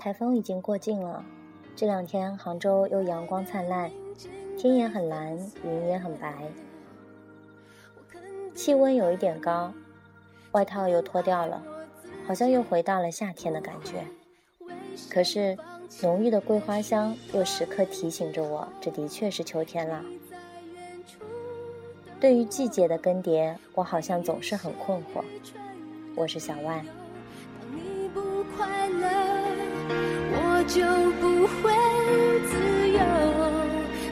台风已经过境了，这两天杭州又阳光灿烂，天也很蓝，云也很白，气温有一点高，外套又脱掉了，好像又回到了夏天的感觉。可是浓郁的桂花香又时刻提醒着我，这的确是秋天了。对于季节的更迭，我好像总是很困惑。我是小万。就不会自由，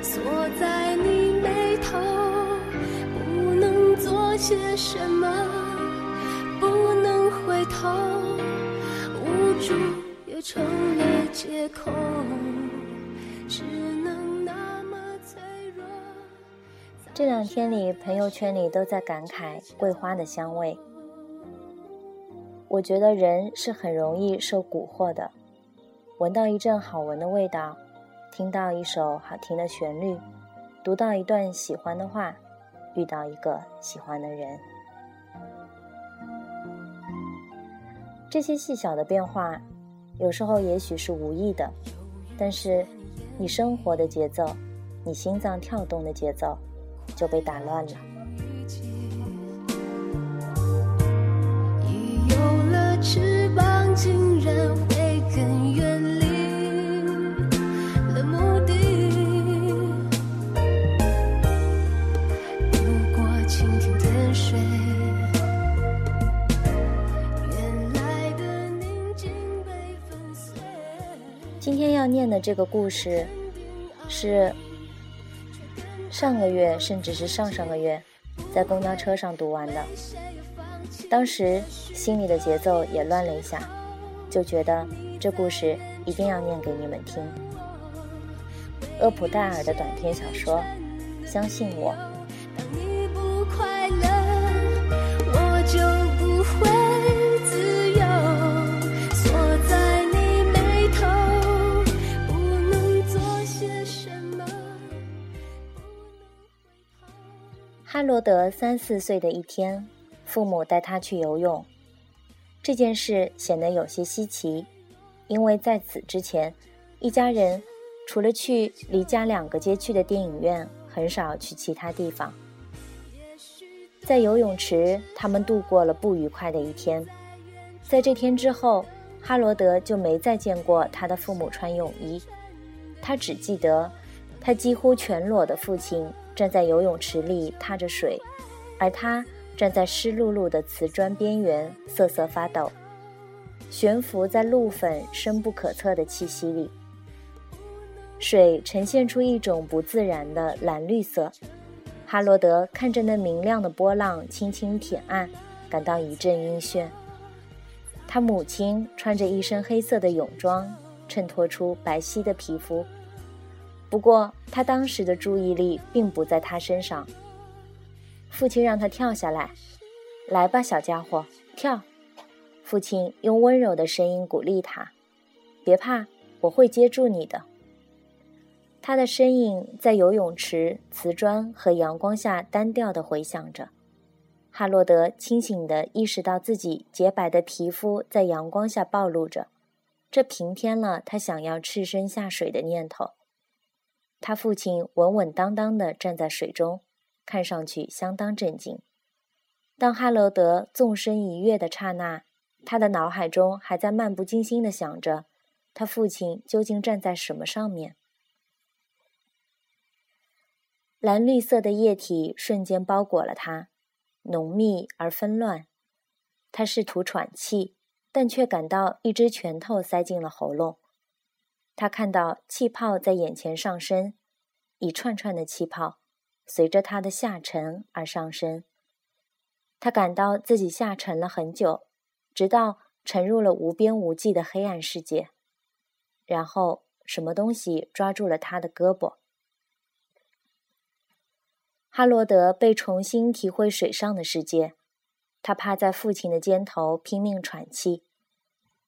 锁在你眉头，不能做些什么，不能回头，无助也成了借口，只能那么脆弱。这两天里，朋友圈里都在感慨桂花的香味。我觉得人是很容易受蛊惑的。闻到一阵好闻的味道，听到一首好听的旋律，读到一段喜欢的话，遇到一个喜欢的人，这些细小的变化，有时候也许是无意的，但是你生活的节奏，你心脏跳动的节奏，就被打乱了。已有了知念的这个故事，是上个月甚至是上上个月，在公交车上读完的。当时心里的节奏也乱了一下，就觉得这故事一定要念给你们听。厄普戴尔的短篇小说《相信我》。罗德三四岁的一天，父母带他去游泳。这件事显得有些稀奇，因为在此之前，一家人除了去离家两个街区的电影院，很少去其他地方。在游泳池，他们度过了不愉快的一天。在这天之后，哈罗德就没再见过他的父母穿泳衣，他只记得他几乎全裸的父亲。站在游泳池里踏着水，而他站在湿漉漉的瓷砖边缘瑟瑟发抖，悬浮在露粉深不可测的气息里。水呈现出一种不自然的蓝绿色。哈罗德看着那明亮的波浪轻轻舔岸，感到一阵晕眩。他母亲穿着一身黑色的泳装，衬托出白皙的皮肤。不过，他当时的注意力并不在他身上。父亲让他跳下来，来吧，小家伙，跳！父亲用温柔的声音鼓励他：“别怕，我会接住你的。”他的身影在游泳池、瓷砖和阳光下单调地回响着。哈罗德清醒地意识到自己洁白的皮肤在阳光下暴露着，这平添了他想要赤身下水的念头。他父亲稳稳当当地站在水中，看上去相当镇静。当哈罗德纵身一跃的刹那，他的脑海中还在漫不经心地想着：他父亲究竟站在什么上面？蓝绿色的液体瞬间包裹了他，浓密而纷乱。他试图喘气，但却感到一只拳头塞进了喉咙。他看到气泡在眼前上升，一串串的气泡随着他的下沉而上升。他感到自己下沉了很久，直到沉入了无边无际的黑暗世界。然后，什么东西抓住了他的胳膊。哈罗德被重新体会水上的世界。他趴在父亲的肩头拼命喘气。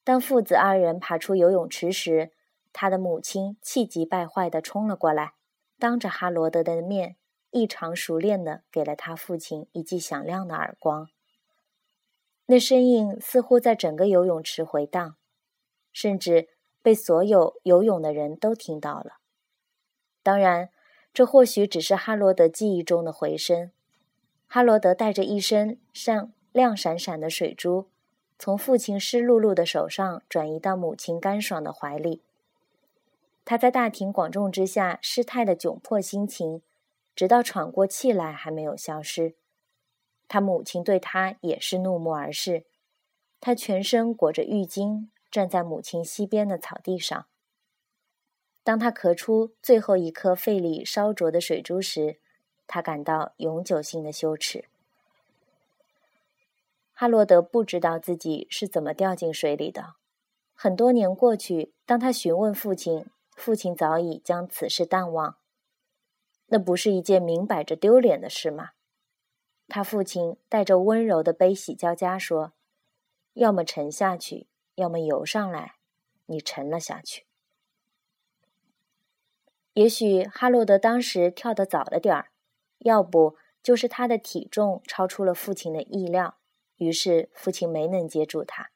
当父子二人爬出游泳池时，他的母亲气急败坏地冲了过来，当着哈罗德的面，异常熟练地给了他父亲一记响亮的耳光。那声音似乎在整个游泳池回荡，甚至被所有游泳的人都听到了。当然，这或许只是哈罗德记忆中的回声。哈罗德带着一身像亮闪闪的水珠，从父亲湿漉漉的手上转移到母亲干爽的怀里。他在大庭广众之下失态的窘迫心情，直到喘过气来还没有消失。他母亲对他也是怒目而视。他全身裹着浴巾，站在母亲西边的草地上。当他咳出最后一颗肺里烧灼的水珠时，他感到永久性的羞耻。哈罗德不知道自己是怎么掉进水里的。很多年过去，当他询问父亲，父亲早已将此事淡忘。那不是一件明摆着丢脸的事吗？他父亲带着温柔的悲喜交加说：“要么沉下去，要么游上来。你沉了下去。也许哈罗德当时跳得早了点儿，要不就是他的体重超出了父亲的意料，于是父亲没能接住他。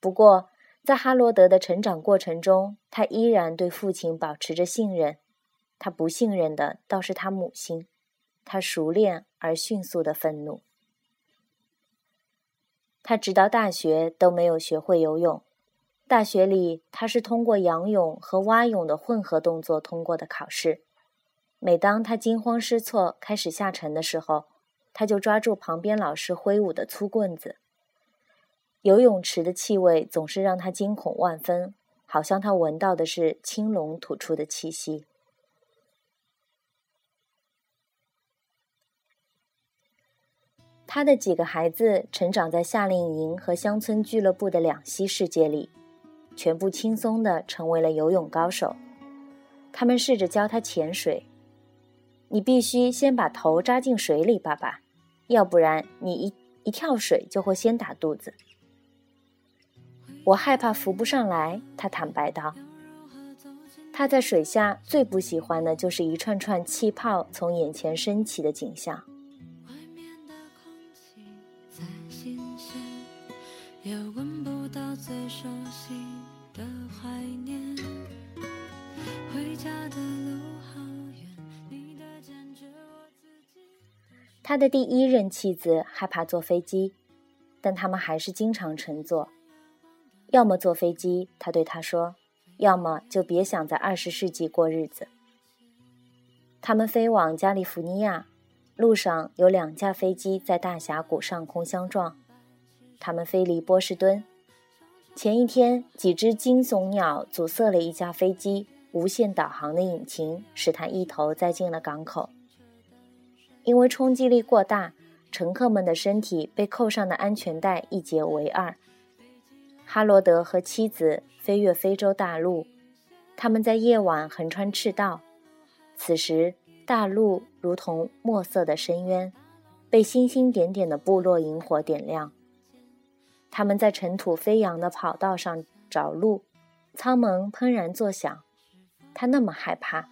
不过，在哈罗德的成长过程中，他依然对父亲保持着信任。他不信任的倒是他母亲。”他熟练而迅速的愤怒。他直到大学都没有学会游泳。大学里，他是通过仰泳和蛙泳的混合动作通过的考试。每当他惊慌失措开始下沉的时候，他就抓住旁边老师挥舞的粗棍子。游泳池的气味总是让他惊恐万分，好像他闻到的是青龙吐出的气息。他的几个孩子成长在夏令营和乡村俱乐部的两栖世界里，全部轻松地成为了游泳高手。他们试着教他潜水：“你必须先把头扎进水里，爸爸，要不然你一一跳水就会先打肚子。”我害怕浮不上来，他坦白道。他在水下最不喜欢的就是一串串气泡从眼前升起的景象。也闻不到最熟悉的怀念。回家的路好远，你的剑指我他的第一任妻子害怕坐飞机，但他们还是经常乘坐。要么坐飞机，他对他说；要么就别想在二十世纪过日子。他们飞往加利福尼亚，路上有两架飞机在大峡谷上空相撞。他们飞离波士顿。前一天，几只惊悚鸟阻塞了一架飞机无线导航的引擎，使它一头栽进了港口。因为冲击力过大，乘客们的身体被扣上的安全带一截为二。哈罗德和妻子飞越非洲大陆，他们在夜晚横穿赤道。此时，大陆如同墨色的深渊，被星星点点的部落萤火点亮。他们在尘土飞扬的跑道上找路，舱门砰然作响。他那么害怕。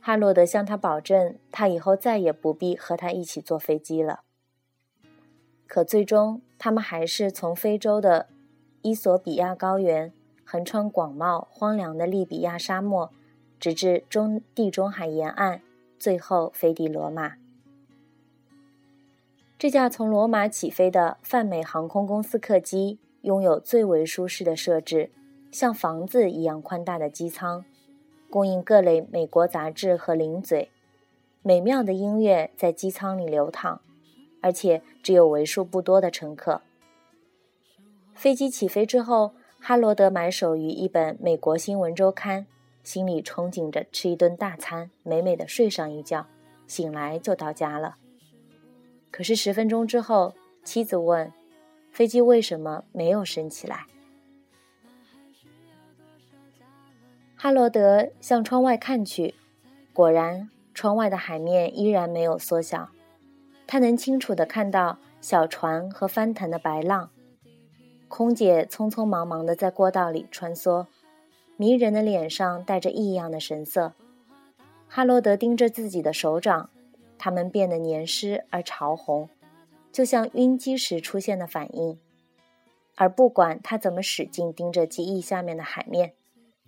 哈罗德向他保证，他以后再也不必和他一起坐飞机了。可最终，他们还是从非洲的伊索比亚高原，横穿广袤荒凉的利比亚沙漠，直至中地中海沿岸，最后飞抵罗马。这架从罗马起飞的泛美航空公司客机拥有最为舒适的设置，像房子一样宽大的机舱，供应各类美国杂志和零嘴。美妙的音乐在机舱里流淌，而且只有为数不多的乘客。飞机起飞之后，哈罗德埋首于一本美国新闻周刊，心里憧憬着吃一顿大餐，美美的睡上一觉，醒来就到家了。可是十分钟之后，妻子问：“飞机为什么没有升起来？”哈罗德向窗外看去，果然，窗外的海面依然没有缩小。他能清楚的看到小船和翻腾的白浪。空姐匆匆忙忙地在过道里穿梭，迷人的脸上带着异样的神色。哈罗德盯着自己的手掌，他们变得黏湿而潮红，就像晕机时出现的反应。而不管他怎么使劲盯着机翼下面的海面，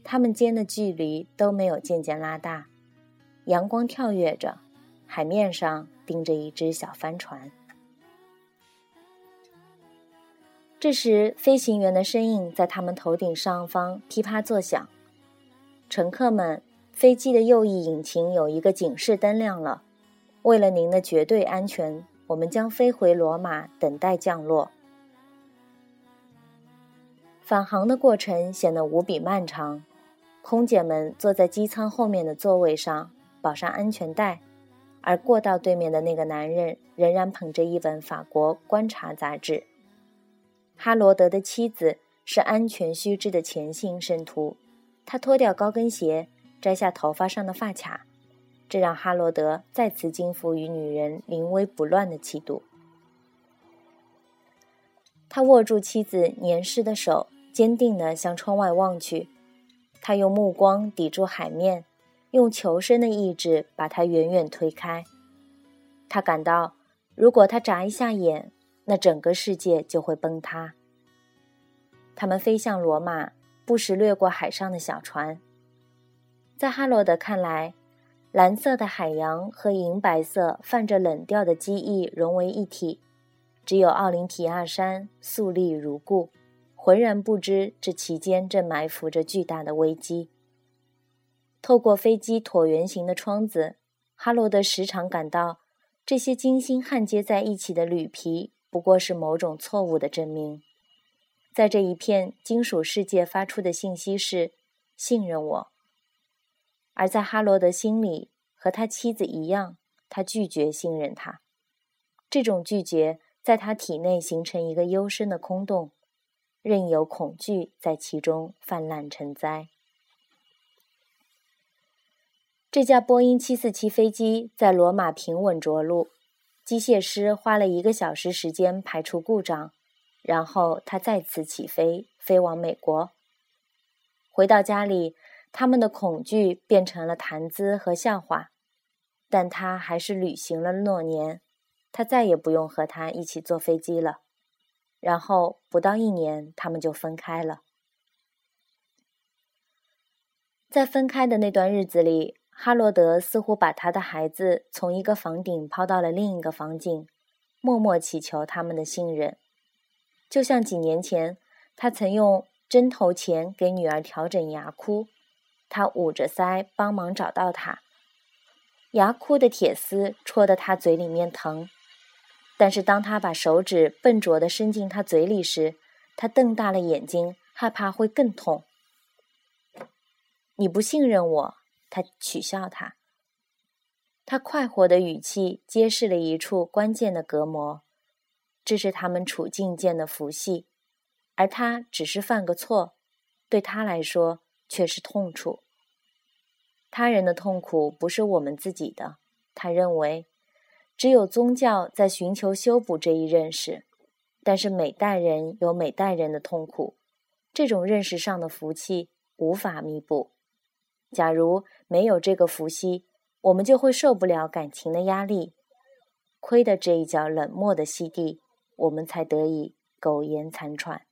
他们间的距离都没有渐渐拉大。阳光跳跃着，海面上盯着一只小帆船。这时，飞行员的身影在他们头顶上方噼啪作响。乘客们，飞机的右翼引擎有一个警示灯亮了。为了您的绝对安全，我们将飞回罗马，等待降落。返航的过程显得无比漫长。空姐们坐在机舱后面的座位上，绑上安全带，而过道对面的那个男人仍然捧着一本法国观察杂志。哈罗德的妻子是安全须知的虔信圣徒，他脱掉高跟鞋，摘下头发上的发卡，这让哈罗德再次惊服于女人临危不乱的气度。他握住妻子年湿的手，坚定地向窗外望去。他用目光抵住海面，用求生的意志把它远远推开。他感到，如果他眨一下眼，那整个世界就会崩塌。他们飞向罗马，不时掠过海上的小船。在哈罗德看来，蓝色的海洋和银白色、泛着冷调的机翼融为一体，只有奥林匹亚山肃立如故。浑然不知，这其间正埋伏着巨大的危机。透过飞机椭圆形的窗子，哈罗德时常感到，这些精心焊接在一起的铝皮不过是某种错误的证明。在这一片金属世界发出的信息是：信任我。而在哈罗德心里，和他妻子一样，他拒绝信任他。这种拒绝在他体内形成一个幽深的空洞。任由恐惧在其中泛滥成灾。这架波音747飞机在罗马平稳着陆，机械师花了一个小时时间排除故障，然后他再次起飞，飞往美国。回到家里，他们的恐惧变成了谈资和笑话，但他还是履行了诺言，他再也不用和他一起坐飞机了。然后不到一年，他们就分开了。在分开的那段日子里，哈罗德似乎把他的孩子从一个房顶抛到了另一个房顶，默默祈求他们的信任，就像几年前他曾用针头钳给女儿调整牙箍，他捂着腮帮忙找到她，牙箍的铁丝戳得他嘴里面疼。但是当他把手指笨拙地伸进他嘴里时，他瞪大了眼睛，害怕会更痛。你不信任我，他取笑他。他快活的语气揭示了一处关键的隔膜，这是他们处境间的浮戏，而他只是犯个错，对他来说却是痛处。他人的痛苦不是我们自己的，他认为。只有宗教在寻求修补这一认识，但是每代人有每代人的痛苦，这种认识上的福气无法弥补。假如没有这个伏羲，我们就会受不了感情的压力。亏得这一脚冷漠的西地，我们才得以苟延残喘。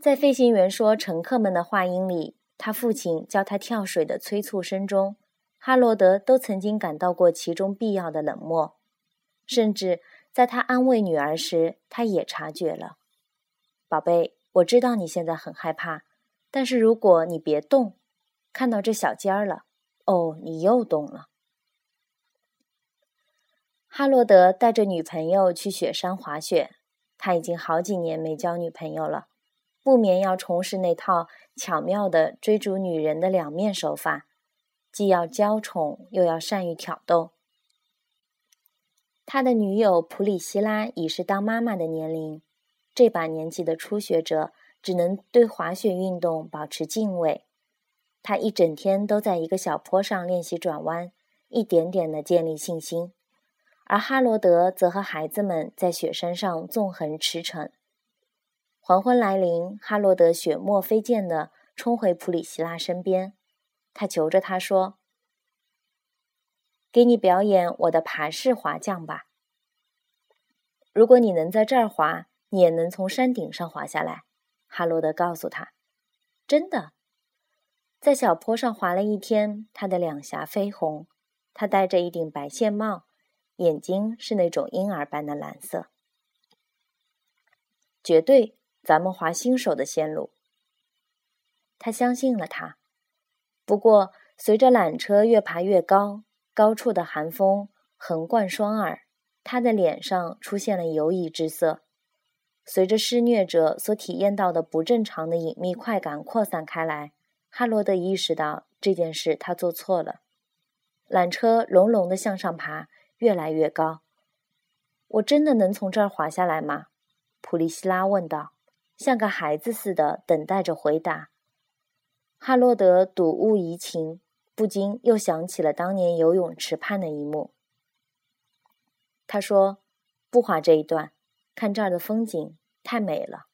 在飞行员说乘客们的话音里，他父亲叫他跳水的催促声中。哈罗德都曾经感到过其中必要的冷漠，甚至在他安慰女儿时，他也察觉了。宝贝，我知道你现在很害怕，但是如果你别动，看到这小尖儿了，哦，你又动了。哈罗德带着女朋友去雪山滑雪，他已经好几年没交女朋友了，不免要重拾那套巧妙的追逐女人的两面手法。既要娇宠，又要善于挑逗。他的女友普里希拉已是当妈妈的年龄，这把年纪的初学者只能对滑雪运动保持敬畏。他一整天都在一个小坡上练习转弯，一点点的建立信心，而哈罗德则和孩子们在雪山上纵横驰骋。黄昏来临，哈罗德雪沫飞溅地冲回普里希拉身边，他求着她说：“给你表演我的爬式滑降吧。如果你能在这儿滑，你也能从山顶上滑下来。”哈罗德告诉他：“真的。”在小坡上滑了一天，他的两颊绯红，他戴着一顶白线帽，眼睛是那种婴儿般的蓝色。绝对。咱们滑新手的线路。他相信了他。不过，随着缆车越爬越高，高处的寒风横贯双耳，他的脸上出现了犹疑之色。随着施虐者所体验到的不正常的隐秘快感扩散开来，哈罗德意识到这件事他做错了。缆车隆隆地向上爬，越来越高。我真的能从这儿滑下来吗？普利希拉问道。像个孩子似的等待着回答。哈罗德睹物疑情，不禁又想起了当年游泳池畔的一幕。他说：“不滑这一段，看这儿的风景太美了。”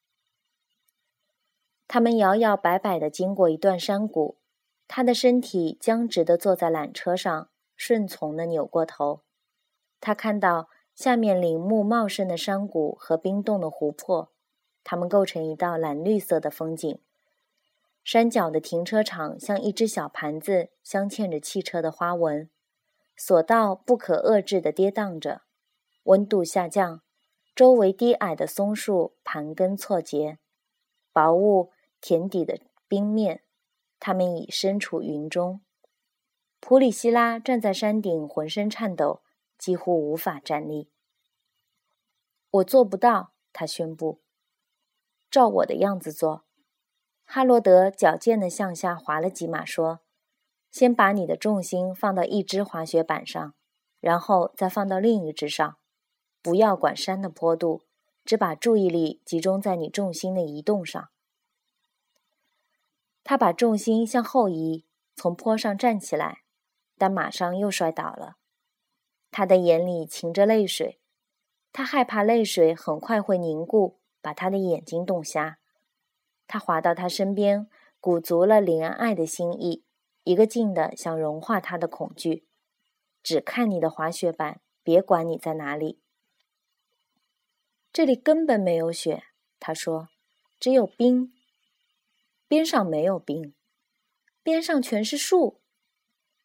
他们摇摇摆摆地经过一段山谷，他的身体僵直地坐在缆车上，顺从地扭过头。他看到下面林木茂盛的山谷和冰冻的湖泊。它们构成一道蓝绿色的风景。山脚的停车场像一只小盘子，镶嵌着汽车的花纹。索道不可遏制地跌宕着。温度下降，周围低矮的松树盘根错节，薄雾填底的冰面，它们已身处云中。普里希拉站在山顶，浑身颤抖，几乎无法站立。我做不到，他宣布。照我的样子做，哈罗德矫健地向下滑了几码，说：“先把你的重心放到一只滑雪板上，然后再放到另一只上，不要管山的坡度，只把注意力集中在你重心的移动上。”他把重心向后移，从坡上站起来，但马上又摔倒了。他的眼里噙着泪水，他害怕泪水很快会凝固。把他的眼睛冻瞎，他滑到他身边，鼓足了怜爱的心意，一个劲的想融化他的恐惧。只看你的滑雪板，别管你在哪里。这里根本没有雪，他说，只有冰。边上没有冰，边上全是树。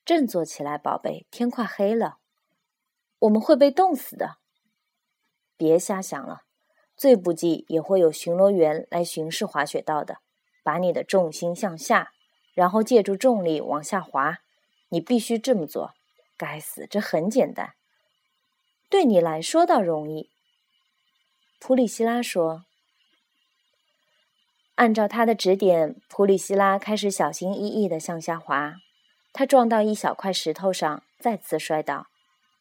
振作起来，宝贝，天快黑了，我们会被冻死的。别瞎想了。最不济也会有巡逻员来巡视滑雪道的。把你的重心向下，然后借助重力往下滑。你必须这么做。该死，这很简单。对你来说倒容易。普里希拉说。按照他的指点，普里希拉开始小心翼翼地向下滑。他撞到一小块石头上，再次摔倒。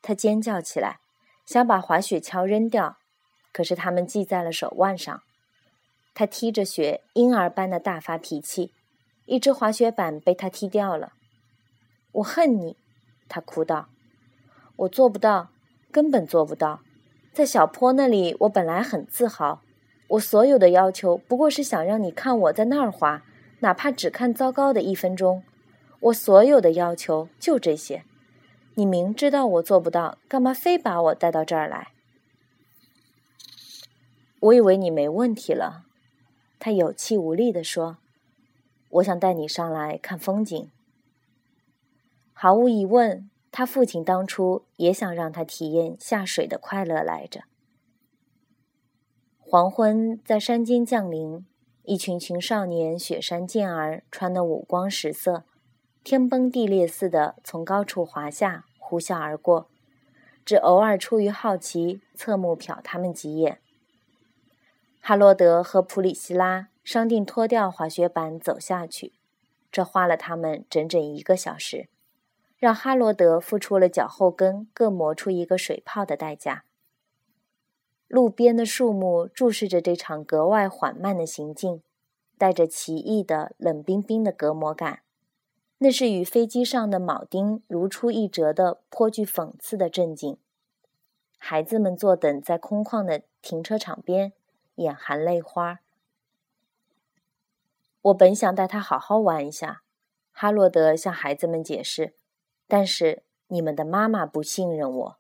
他尖叫起来，想把滑雪橇扔掉。可是他们系在了手腕上，他踢着雪，婴儿般的大发脾气。一只滑雪板被他踢掉了。我恨你，他哭道。我做不到，根本做不到。在小坡那里，我本来很自豪。我所有的要求不过是想让你看我在那儿滑，哪怕只看糟糕的一分钟。我所有的要求就这些。你明知道我做不到，干嘛非把我带到这儿来？我以为你没问题了，他有气无力地说：“我想带你上来看风景。”毫无疑问，他父亲当初也想让他体验下水的快乐来着。黄昏在山间降临，一群群少年雪山健儿穿得五光十色，天崩地裂似的从高处滑下，呼啸而过，只偶尔出于好奇侧目瞟他们几眼。哈罗德和普里希拉商定脱掉滑雪板走下去，这花了他们整整一个小时，让哈罗德付出了脚后跟各磨出一个水泡的代价。路边的树木注视着这场格外缓慢的行进，带着奇异的冷冰冰的隔膜感，那是与飞机上的铆钉如出一辙的颇具讽刺的镇静。孩子们坐等在空旷的停车场边，眼含泪花。我本想带他好好玩一下，哈罗德向孩子们解释，但是你们的妈妈不信任我。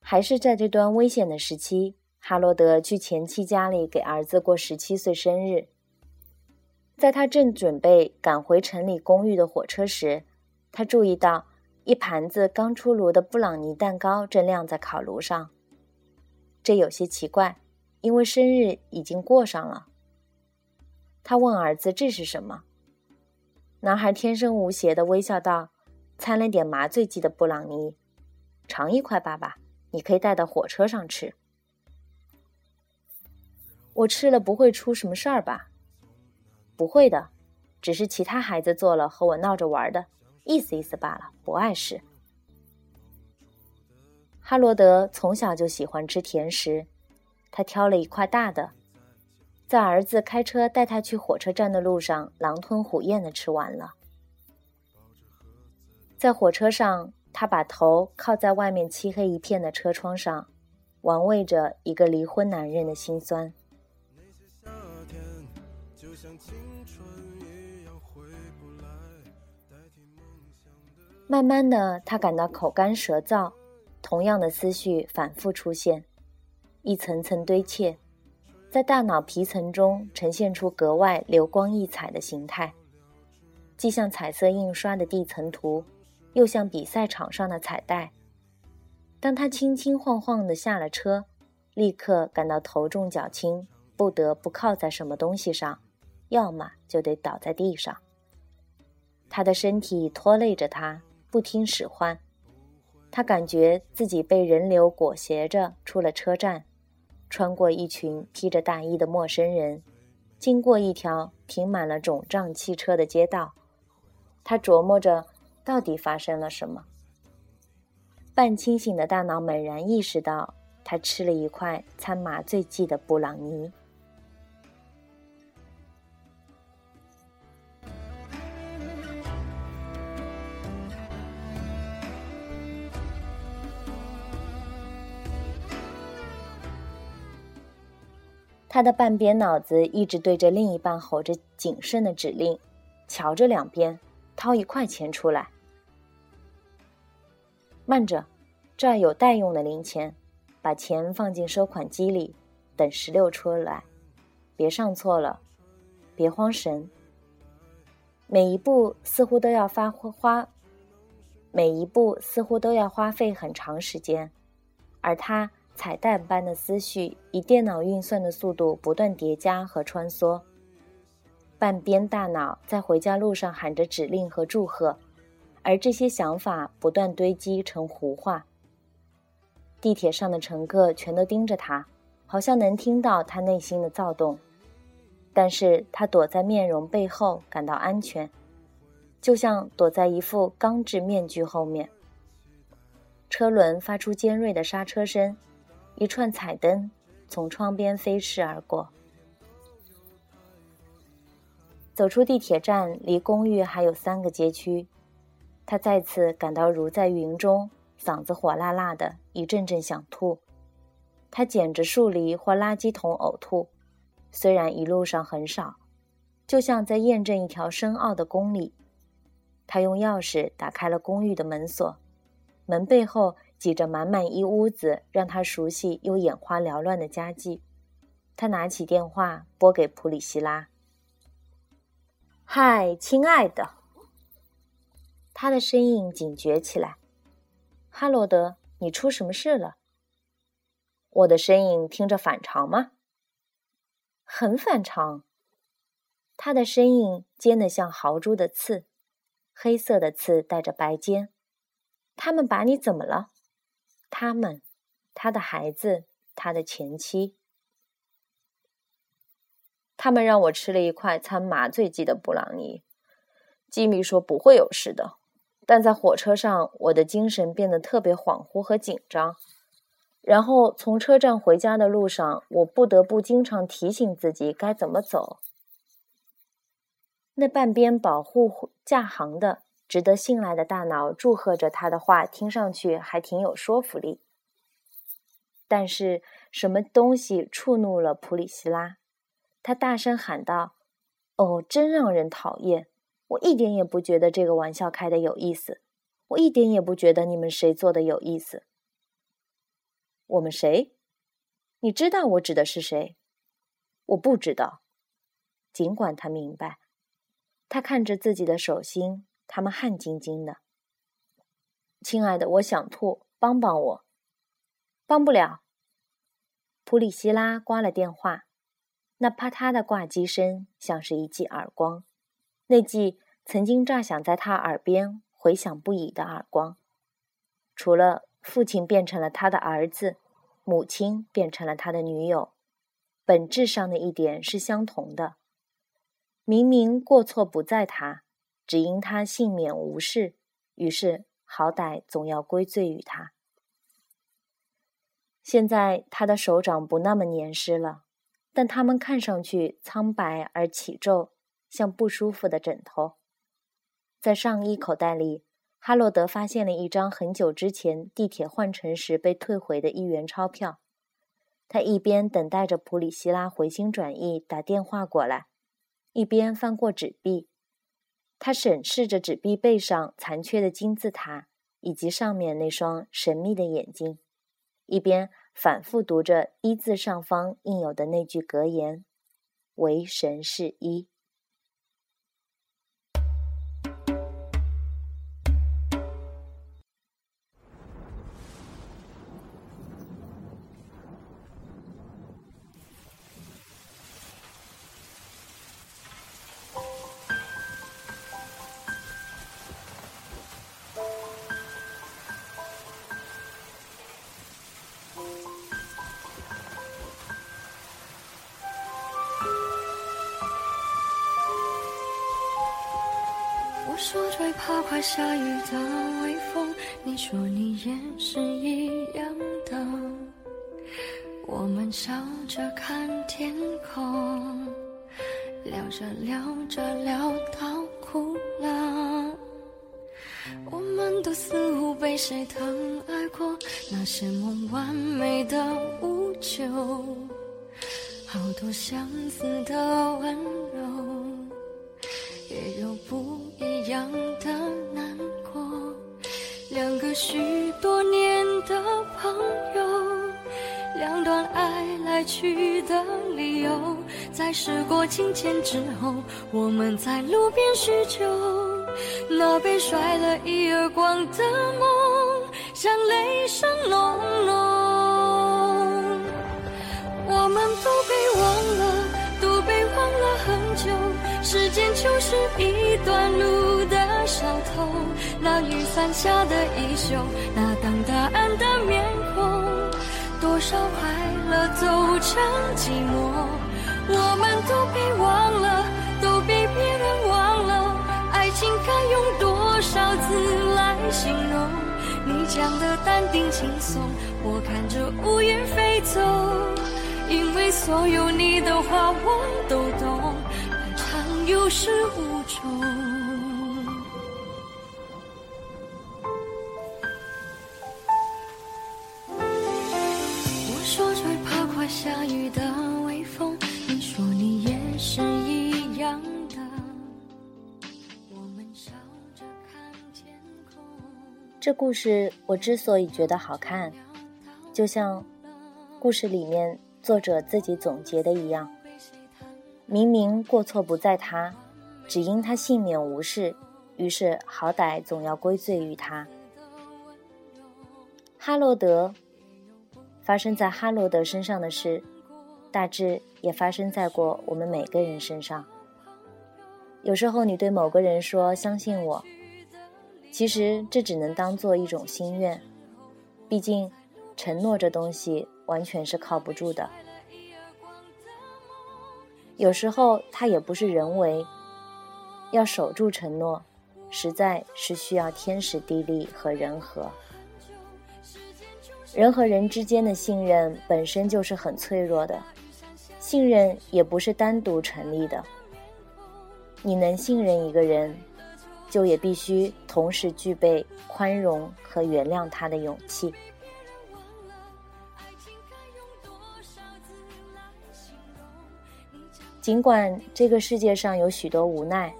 还是在这段危险的时期，哈罗德去前妻家里给儿子过十七岁生日。在他正准备赶回城里公寓的火车时，他注意到一盘子刚出炉的布朗尼蛋糕正晾在烤炉上。这有些奇怪，因为生日已经过上了。他问儿子：“这是什么？”男孩天真无邪的微笑道：“掺了点麻醉剂的布朗尼，尝一块，爸爸，你可以带到火车上吃。”我吃了不会出什么事儿吧？不会的，只是其他孩子做了和我闹着玩的，意思意思罢了，不碍事。哈罗德从小就喜欢吃甜食，他挑了一块大的，在儿子开车带他去火车站的路上，狼吞虎咽的吃完了。在火车上，他把头靠在外面漆黑一片的车窗上，玩味着一个离婚男人的心酸。慢慢的，他感到口干舌燥，同样的思绪反复出现，一层层堆砌，在大脑皮层中呈现出格外流光溢彩的形态，既像彩色印刷的地层图，又像比赛场上的彩带。当他轻轻晃晃的下了车，立刻感到头重脚轻，不得不靠在什么东西上，要么就得倒在地上。他的身体拖累着他。不听使唤，他感觉自己被人流裹挟着出了车站，穿过一群披着大衣的陌生人，经过一条停满了肿胀汽车的街道。他琢磨着，到底发生了什么。半清醒的大脑猛然意识到，他吃了一块掺麻醉剂的布朗尼。他的半边脑子一直对着另一半吼着谨慎的指令：“瞧着两边，掏一块钱出来。慢着，这儿有待用的零钱，把钱放进收款机里，等十六出来，别上错了，别慌神。每一步似乎都要发花，每一步似乎都要花费很长时间，而他。”彩蛋般的思绪以电脑运算的速度不断叠加和穿梭，半边大脑在回家路上喊着指令和祝贺，而这些想法不断堆积成糊画。地铁上的乘客全都盯着他，好像能听到他内心的躁动，但是他躲在面容背后感到安全，就像躲在一副钢制面具后面。车轮发出尖锐的刹车声。一串彩灯从窗边飞逝而过。走出地铁站，离公寓还有三个街区，他再次感到如在云中，嗓子火辣辣的，一阵阵想吐。他捡着树篱或垃圾桶呕吐，虽然一路上很少，就像在验证一条深奥的公理。他用钥匙打开了公寓的门锁，门背后。挤着满满一屋子让他熟悉又眼花缭乱的家具，他拿起电话拨给普里希拉。“嗨，亲爱的。”他的声音警觉起来。“哈罗德，你出什么事了？”我的声音听着反常吗？很反常。他的声音尖得像豪猪的刺，黑色的刺带着白尖。他们把你怎么了？他们，他的孩子，他的前妻，他们让我吃了一块掺麻醉剂的布朗尼。吉米说不会有事的，但在火车上，我的精神变得特别恍惚和紧张。然后从车站回家的路上，我不得不经常提醒自己该怎么走。那半边保护驾行的值得信赖的大脑祝贺着他的话，听上去还挺有说服力。但是，什么东西触怒了普里希拉？他大声喊道：“哦，真让人讨厌！我一点也不觉得这个玩笑开的有意思，我一点也不觉得你们谁做的有意思。我们谁？你知道我指的是谁？我不知道。尽管他明白，他看着自己的手心。”他们汗津津的，亲爱的，我想吐，帮帮我，帮不了。普里希拉挂了电话，那啪嗒的挂机声像是一记耳光，那记曾经炸响在他耳边、回响不已的耳光。除了父亲变成了他的儿子，母亲变成了他的女友，本质上的一点是相同的。明明过错不在他。只因他幸免无事，于是好歹总要归罪于他。现在他的手掌不那么黏湿了，但他们看上去苍白而起皱，像不舒服的枕头。在上衣口袋里，哈洛德发现了一张很久之前地铁换乘时被退回的一元钞票。他一边等待着普里希拉回心转意打电话过来，一边翻过纸币。他审视着纸币背上残缺的金字塔，以及上面那双神秘的眼睛，一边反复读着一字上方印有的那句格言：“唯神是一。”笑着看天空，聊着聊着聊到哭了。我们都似乎被谁疼爱过，那些梦完美的无救，好多相似的温柔，也有不。一样的难过，两个许多年的朋友，两段爱来去的理由，在时过境迁之后，我们在路边叙旧，那被甩了一耳光的梦，像雷声隆隆，我们都被忘了，都被忘了很久。时间就是一段路的小偷，那雨伞下的衣袖，那等答案的面孔，多少快乐走成寂寞，我们都被忘了，都被别人忘了，爱情该用多少字来形容？你讲的淡定轻松，我看着乌云飞走，因为所有你的话我都懂。有始无。故事我之所以觉得好看，就像故事里面作者自己总结的一样。明明过错不在他，只因他幸免无事，于是好歹总要归罪于他。哈罗德，发生在哈罗德身上的事，大致也发生在过我们每个人身上。有时候你对某个人说“相信我”，其实这只能当做一种心愿，毕竟承诺这东西完全是靠不住的。有时候它也不是人为，要守住承诺，实在是需要天时地利和人和。人和人之间的信任本身就是很脆弱的，信任也不是单独成立的。你能信任一个人，就也必须同时具备宽容和原谅他的勇气。尽管这个世界上有许多无奈，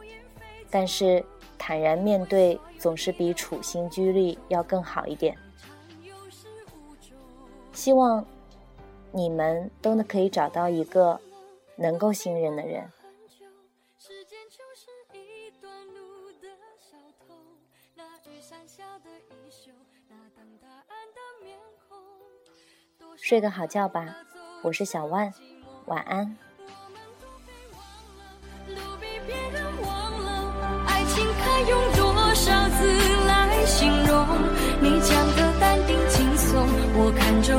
但是坦然面对总是比处心积虑要更好一点。希望你们都能可以找到一个能够信任的人。时间就是一段路那雨伞下的衣袖那等答案的面孔睡个好觉吧我是小万晚安你讲的淡定轻松我看着